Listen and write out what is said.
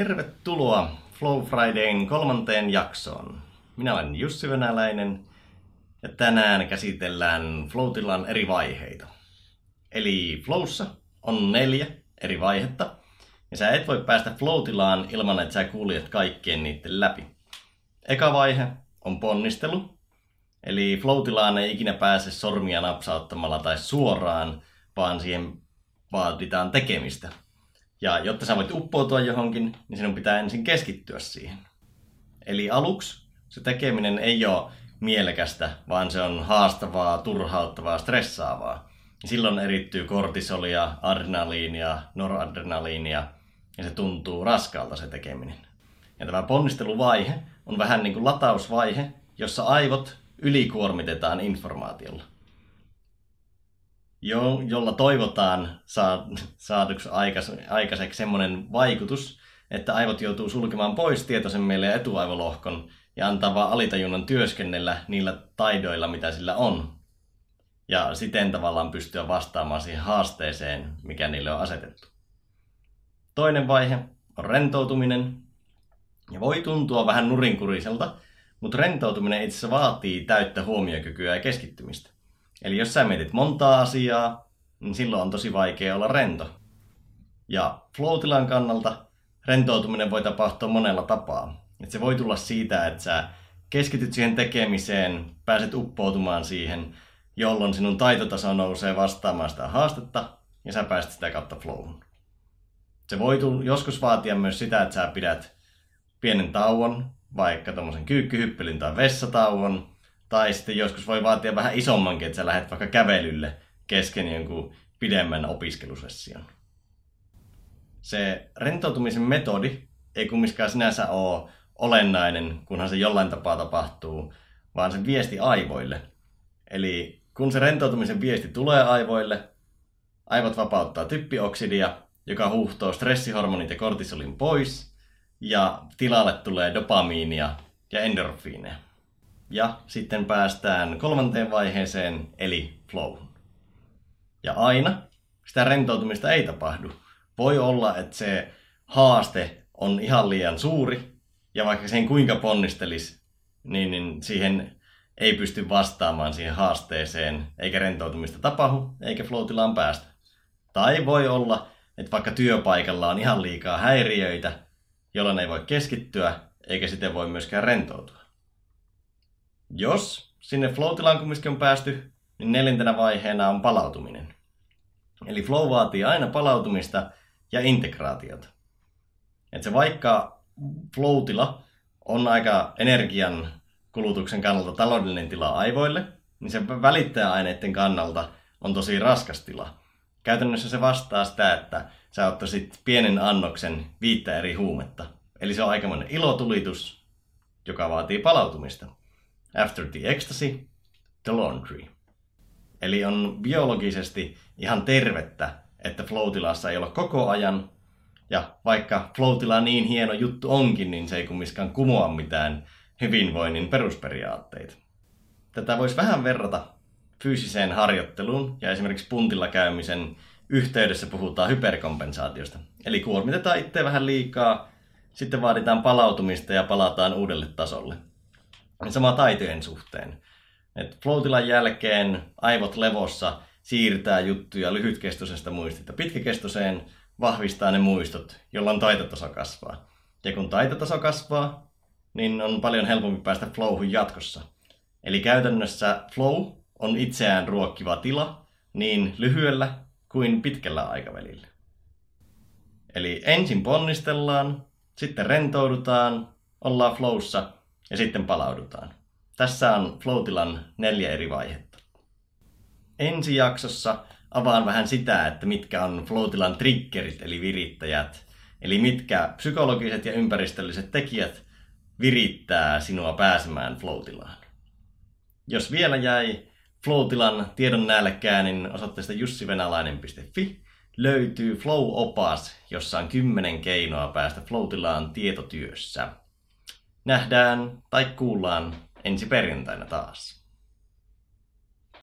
Tervetuloa Flow Fridayn kolmanteen jaksoon. Minä olen Jussi Venäläinen ja tänään käsitellään Flow-tilan eri vaiheita. Eli Flowssa on neljä eri vaihetta ja sä et voi päästä Flow-tilaan ilman, että sä kuljet kaikkien niiden läpi. Eka vaihe on ponnistelu, eli Flow-tilaan ei ikinä pääse sormia napsauttamalla tai suoraan, vaan siihen vaaditaan tekemistä. Ja jotta sä voit uppoutua johonkin, niin sinun pitää ensin keskittyä siihen. Eli aluksi se tekeminen ei ole mielekästä, vaan se on haastavaa, turhauttavaa, stressaavaa. Silloin erittyy kortisolia, adrenaliinia, noradrenaliinia ja se tuntuu raskaalta se tekeminen. Ja tämä ponnisteluvaihe on vähän niin kuin latausvaihe, jossa aivot ylikuormitetaan informaatiolla jo, jolla toivotaan saaduksi aikaiseksi semmoinen vaikutus, että aivot joutuu sulkemaan pois tietoisen meille ja etuaivolohkon ja antaa vaan alitajunnan työskennellä niillä taidoilla, mitä sillä on. Ja siten tavallaan pystyä vastaamaan siihen haasteeseen, mikä niille on asetettu. Toinen vaihe on rentoutuminen. Ja voi tuntua vähän nurinkuriselta, mutta rentoutuminen itse asiassa vaatii täyttä huomiokykyä ja keskittymistä. Eli jos sä mietit montaa asiaa, niin silloin on tosi vaikea olla rento. Ja flow kannalta rentoutuminen voi tapahtua monella tapaa. Et se voi tulla siitä, että sä keskityt siihen tekemiseen, pääset uppoutumaan siihen, jolloin sinun taitotaso nousee vastaamaan sitä haastetta ja sä pääset sitä kautta flowhun. Se voi joskus vaatia myös sitä, että sä pidät pienen tauon, vaikka tuommoisen kyykkyhyppelyn tai vessatauon, tai sitten joskus voi vaatia vähän isommankin, että sä lähdet vaikka kävelylle kesken jonkun pidemmän opiskelusession. Se rentoutumisen metodi ei kumminkaan sinänsä ole olennainen, kunhan se jollain tapaa tapahtuu, vaan se viesti aivoille. Eli kun se rentoutumisen viesti tulee aivoille, aivot vapauttaa typpioksidia, joka huuhtoo stressihormonit ja kortisolin pois, ja tilalle tulee dopamiinia ja endorfiineja. Ja sitten päästään kolmanteen vaiheeseen, eli flow. Ja aina sitä rentoutumista ei tapahdu. Voi olla, että se haaste on ihan liian suuri, ja vaikka sen kuinka ponnistelis, niin, niin siihen ei pysty vastaamaan siihen haasteeseen, eikä rentoutumista tapahdu, eikä flow päästä. Tai voi olla, että vaikka työpaikalla on ihan liikaa häiriöitä, jolloin ei voi keskittyä, eikä sitten voi myöskään rentoutua. Jos sinne flow-tilaan on päästy, niin neljäntenä vaiheena on palautuminen. Eli flow vaatii aina palautumista ja integraatiota. Et se vaikka flow on aika energian kulutuksen kannalta taloudellinen tila aivoille, niin se välittäjäaineiden kannalta on tosi raskas tila. Käytännössä se vastaa sitä, että sä ottaisit pienen annoksen viittä eri huumetta. Eli se on aikamoinen ilotulitus, joka vaatii palautumista. After the ecstasy, the laundry. Eli on biologisesti ihan tervettä, että flow ei ole koko ajan. Ja vaikka flow niin hieno juttu onkin, niin se ei kumminkaan kumoa mitään hyvinvoinnin perusperiaatteita. Tätä voisi vähän verrata fyysiseen harjoitteluun ja esimerkiksi puntilla käymisen yhteydessä puhutaan hyperkompensaatiosta. Eli kuormitetaan itse vähän liikaa, sitten vaaditaan palautumista ja palataan uudelle tasolle. Niin sama taitojen suhteen. Et flow jälkeen aivot levossa siirtää juttuja lyhytkestoisesta muistista pitkäkestoiseen, vahvistaa ne muistot, jolloin taitotaso kasvaa. Ja kun taitotaso kasvaa, niin on paljon helpompi päästä flowhun jatkossa. Eli käytännössä flow on itseään ruokkiva tila niin lyhyellä kuin pitkällä aikavälillä. Eli ensin ponnistellaan, sitten rentoudutaan, ollaan flowssa ja sitten palaudutaan. Tässä on Floatilan neljä eri vaihetta. Ensi jaksossa avaan vähän sitä, että mitkä on Floatilan triggerit eli virittäjät, eli mitkä psykologiset ja ympäristölliset tekijät virittää sinua pääsemään Floatilaan. Jos vielä jäi Floatilan tiedon nälkään, niin osoitteesta jussivenalainen.fi löytyy Flow-opas, jossa on kymmenen keinoa päästä Floatilaan tietotyössä nähdään tai kuullaan ensi perjantaina taas.